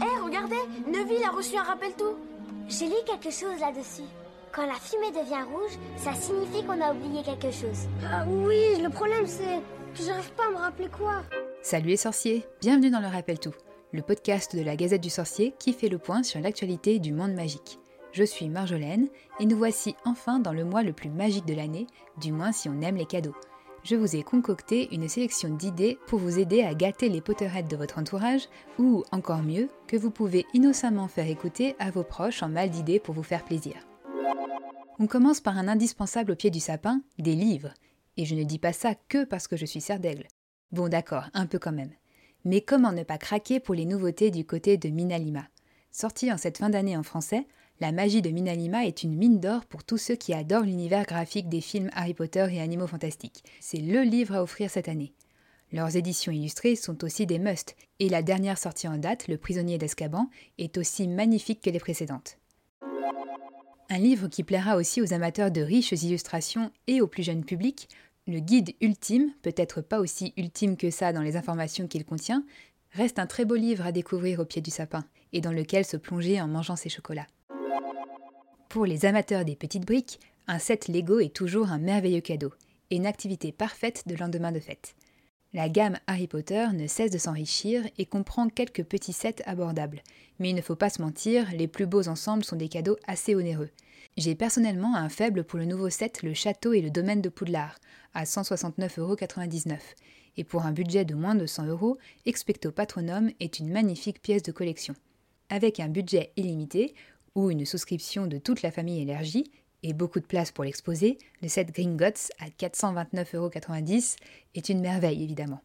Hé, regardez Neville a reçu un rappel tout J'ai lu quelque chose là-dessus. Quand la fumée devient rouge, ça signifie qu'on a oublié quelque chose. Ah oui, le problème c'est que j'arrive pas à me rappeler quoi. Salut les sorciers, bienvenue dans le Rappel Tout, le podcast de la Gazette du Sorcier qui fait le point sur l'actualité du monde magique. Je suis Marjolaine et nous voici enfin dans le mois le plus magique de l'année, du moins si on aime les cadeaux je vous ai concocté une sélection d'idées pour vous aider à gâter les Potterheads de votre entourage ou, encore mieux, que vous pouvez innocemment faire écouter à vos proches en mal d'idées pour vous faire plaisir. On commence par un indispensable au pied du sapin, des livres. Et je ne dis pas ça que parce que je suis serre d'aigle. Bon d'accord, un peu quand même. Mais comment ne pas craquer pour les nouveautés du côté de Minalima? Sorti en cette fin d'année en français, la magie de Minalima est une mine d'or pour tous ceux qui adorent l'univers graphique des films Harry Potter et Animaux Fantastiques. C'est le livre à offrir cette année. Leurs éditions illustrées sont aussi des musts, et la dernière sortie en date, Le prisonnier d'Azkaban, est aussi magnifique que les précédentes. Un livre qui plaira aussi aux amateurs de riches illustrations et au plus jeune public, le guide ultime, peut-être pas aussi ultime que ça dans les informations qu'il contient, reste un très beau livre à découvrir au pied du sapin, et dans lequel se plonger en mangeant ses chocolats. Pour les amateurs des petites briques, un set Lego est toujours un merveilleux cadeau et une activité parfaite de lendemain de fête. La gamme Harry Potter ne cesse de s'enrichir et comprend quelques petits sets abordables. Mais il ne faut pas se mentir, les plus beaux ensembles sont des cadeaux assez onéreux. J'ai personnellement un faible pour le nouveau set Le Château et le Domaine de Poudlard, à 169,99€. Et pour un budget de moins de 100 euros, Expecto Patronum est une magnifique pièce de collection. Avec un budget illimité, ou une souscription de toute la famille énergie et beaucoup de place pour l'exposer, le set Gringotts à 429,90€ est une merveille évidemment.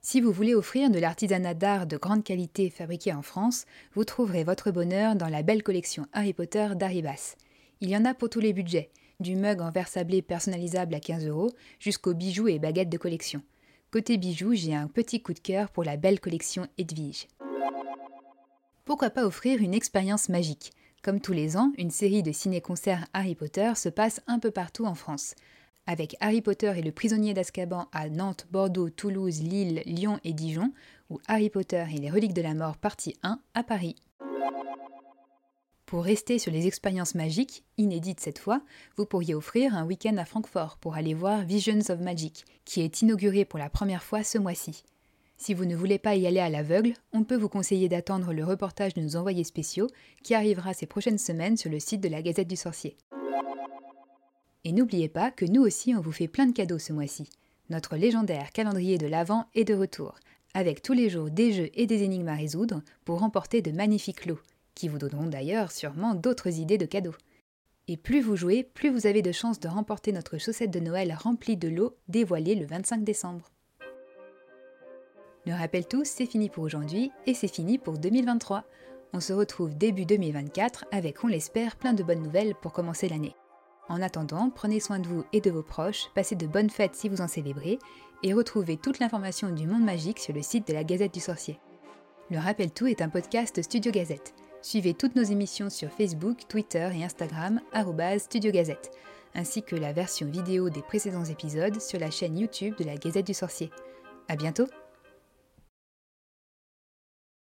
Si vous voulez offrir de l'artisanat d'art de grande qualité fabriqué en France, vous trouverez votre bonheur dans la belle collection Harry Potter d'Aribas. Il y en a pour tous les budgets, du mug en verre sablé personnalisable à 15 euros jusqu'aux bijoux et baguettes de collection. Côté bijoux, j'ai un petit coup de cœur pour la belle collection Edwige pourquoi pas offrir une expérience magique Comme tous les ans, une série de ciné-concerts Harry Potter se passe un peu partout en France. Avec Harry Potter et le prisonnier d'Azkaban à Nantes, Bordeaux, Toulouse, Lille, Lyon et Dijon, ou Harry Potter et les reliques de la mort partie 1 à Paris. Pour rester sur les expériences magiques, inédites cette fois, vous pourriez offrir un week-end à Francfort pour aller voir Visions of Magic, qui est inauguré pour la première fois ce mois-ci. Si vous ne voulez pas y aller à l'aveugle, on peut vous conseiller d'attendre le reportage de nos envoyés spéciaux qui arrivera ces prochaines semaines sur le site de la Gazette du Sorcier. Et n'oubliez pas que nous aussi on vous fait plein de cadeaux ce mois-ci. Notre légendaire calendrier de l'Avent est de retour, avec tous les jours des jeux et des énigmes à résoudre pour remporter de magnifiques lots, qui vous donneront d'ailleurs sûrement d'autres idées de cadeaux. Et plus vous jouez, plus vous avez de chances de remporter notre chaussette de Noël remplie de lots dévoilée le 25 décembre. Le rappel tous, c'est fini pour aujourd'hui et c'est fini pour 2023. On se retrouve début 2024 avec, on l'espère, plein de bonnes nouvelles pour commencer l'année. En attendant, prenez soin de vous et de vos proches, passez de bonnes fêtes si vous en célébrez, et retrouvez toute l'information du monde magique sur le site de la Gazette du Sorcier. Le Rappel Tout est un podcast Studio Gazette. Suivez toutes nos émissions sur Facebook, Twitter et Instagram, Studio Gazette, ainsi que la version vidéo des précédents épisodes sur la chaîne YouTube de la Gazette du Sorcier. A bientôt!